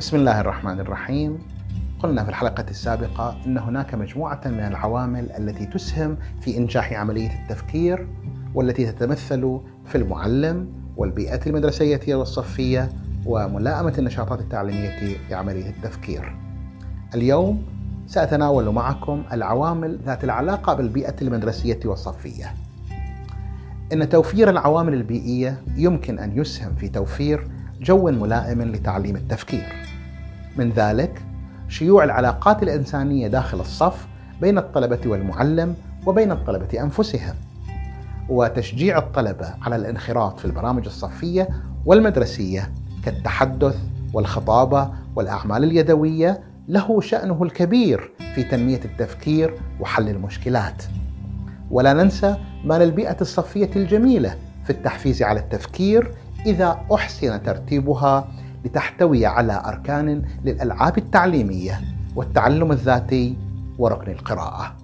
بسم الله الرحمن الرحيم قلنا في الحلقة السابقة أن هناك مجموعة من العوامل التي تسهم في إنجاح عملية التفكير والتي تتمثل في المعلم والبيئة المدرسية والصفية وملائمة النشاطات التعليمية لعملية التفكير. اليوم سأتناول معكم العوامل ذات العلاقة بالبيئة المدرسية والصفية. إن توفير العوامل البيئية يمكن أن يسهم في توفير جو ملائم لتعليم التفكير. من ذلك شيوع العلاقات الإنسانية داخل الصف بين الطلبة والمعلم وبين الطلبة أنفسهم. وتشجيع الطلبة على الانخراط في البرامج الصفية والمدرسية كالتحدث والخطابة والأعمال اليدوية له شأنه الكبير في تنمية التفكير وحل المشكلات. ولا ننسى ما للبيئة الصفية الجميلة في التحفيز على التفكير إذا أحسن ترتيبها لتحتوي على أركان للألعاب التعليمية والتعلم الذاتي وركن القراءة.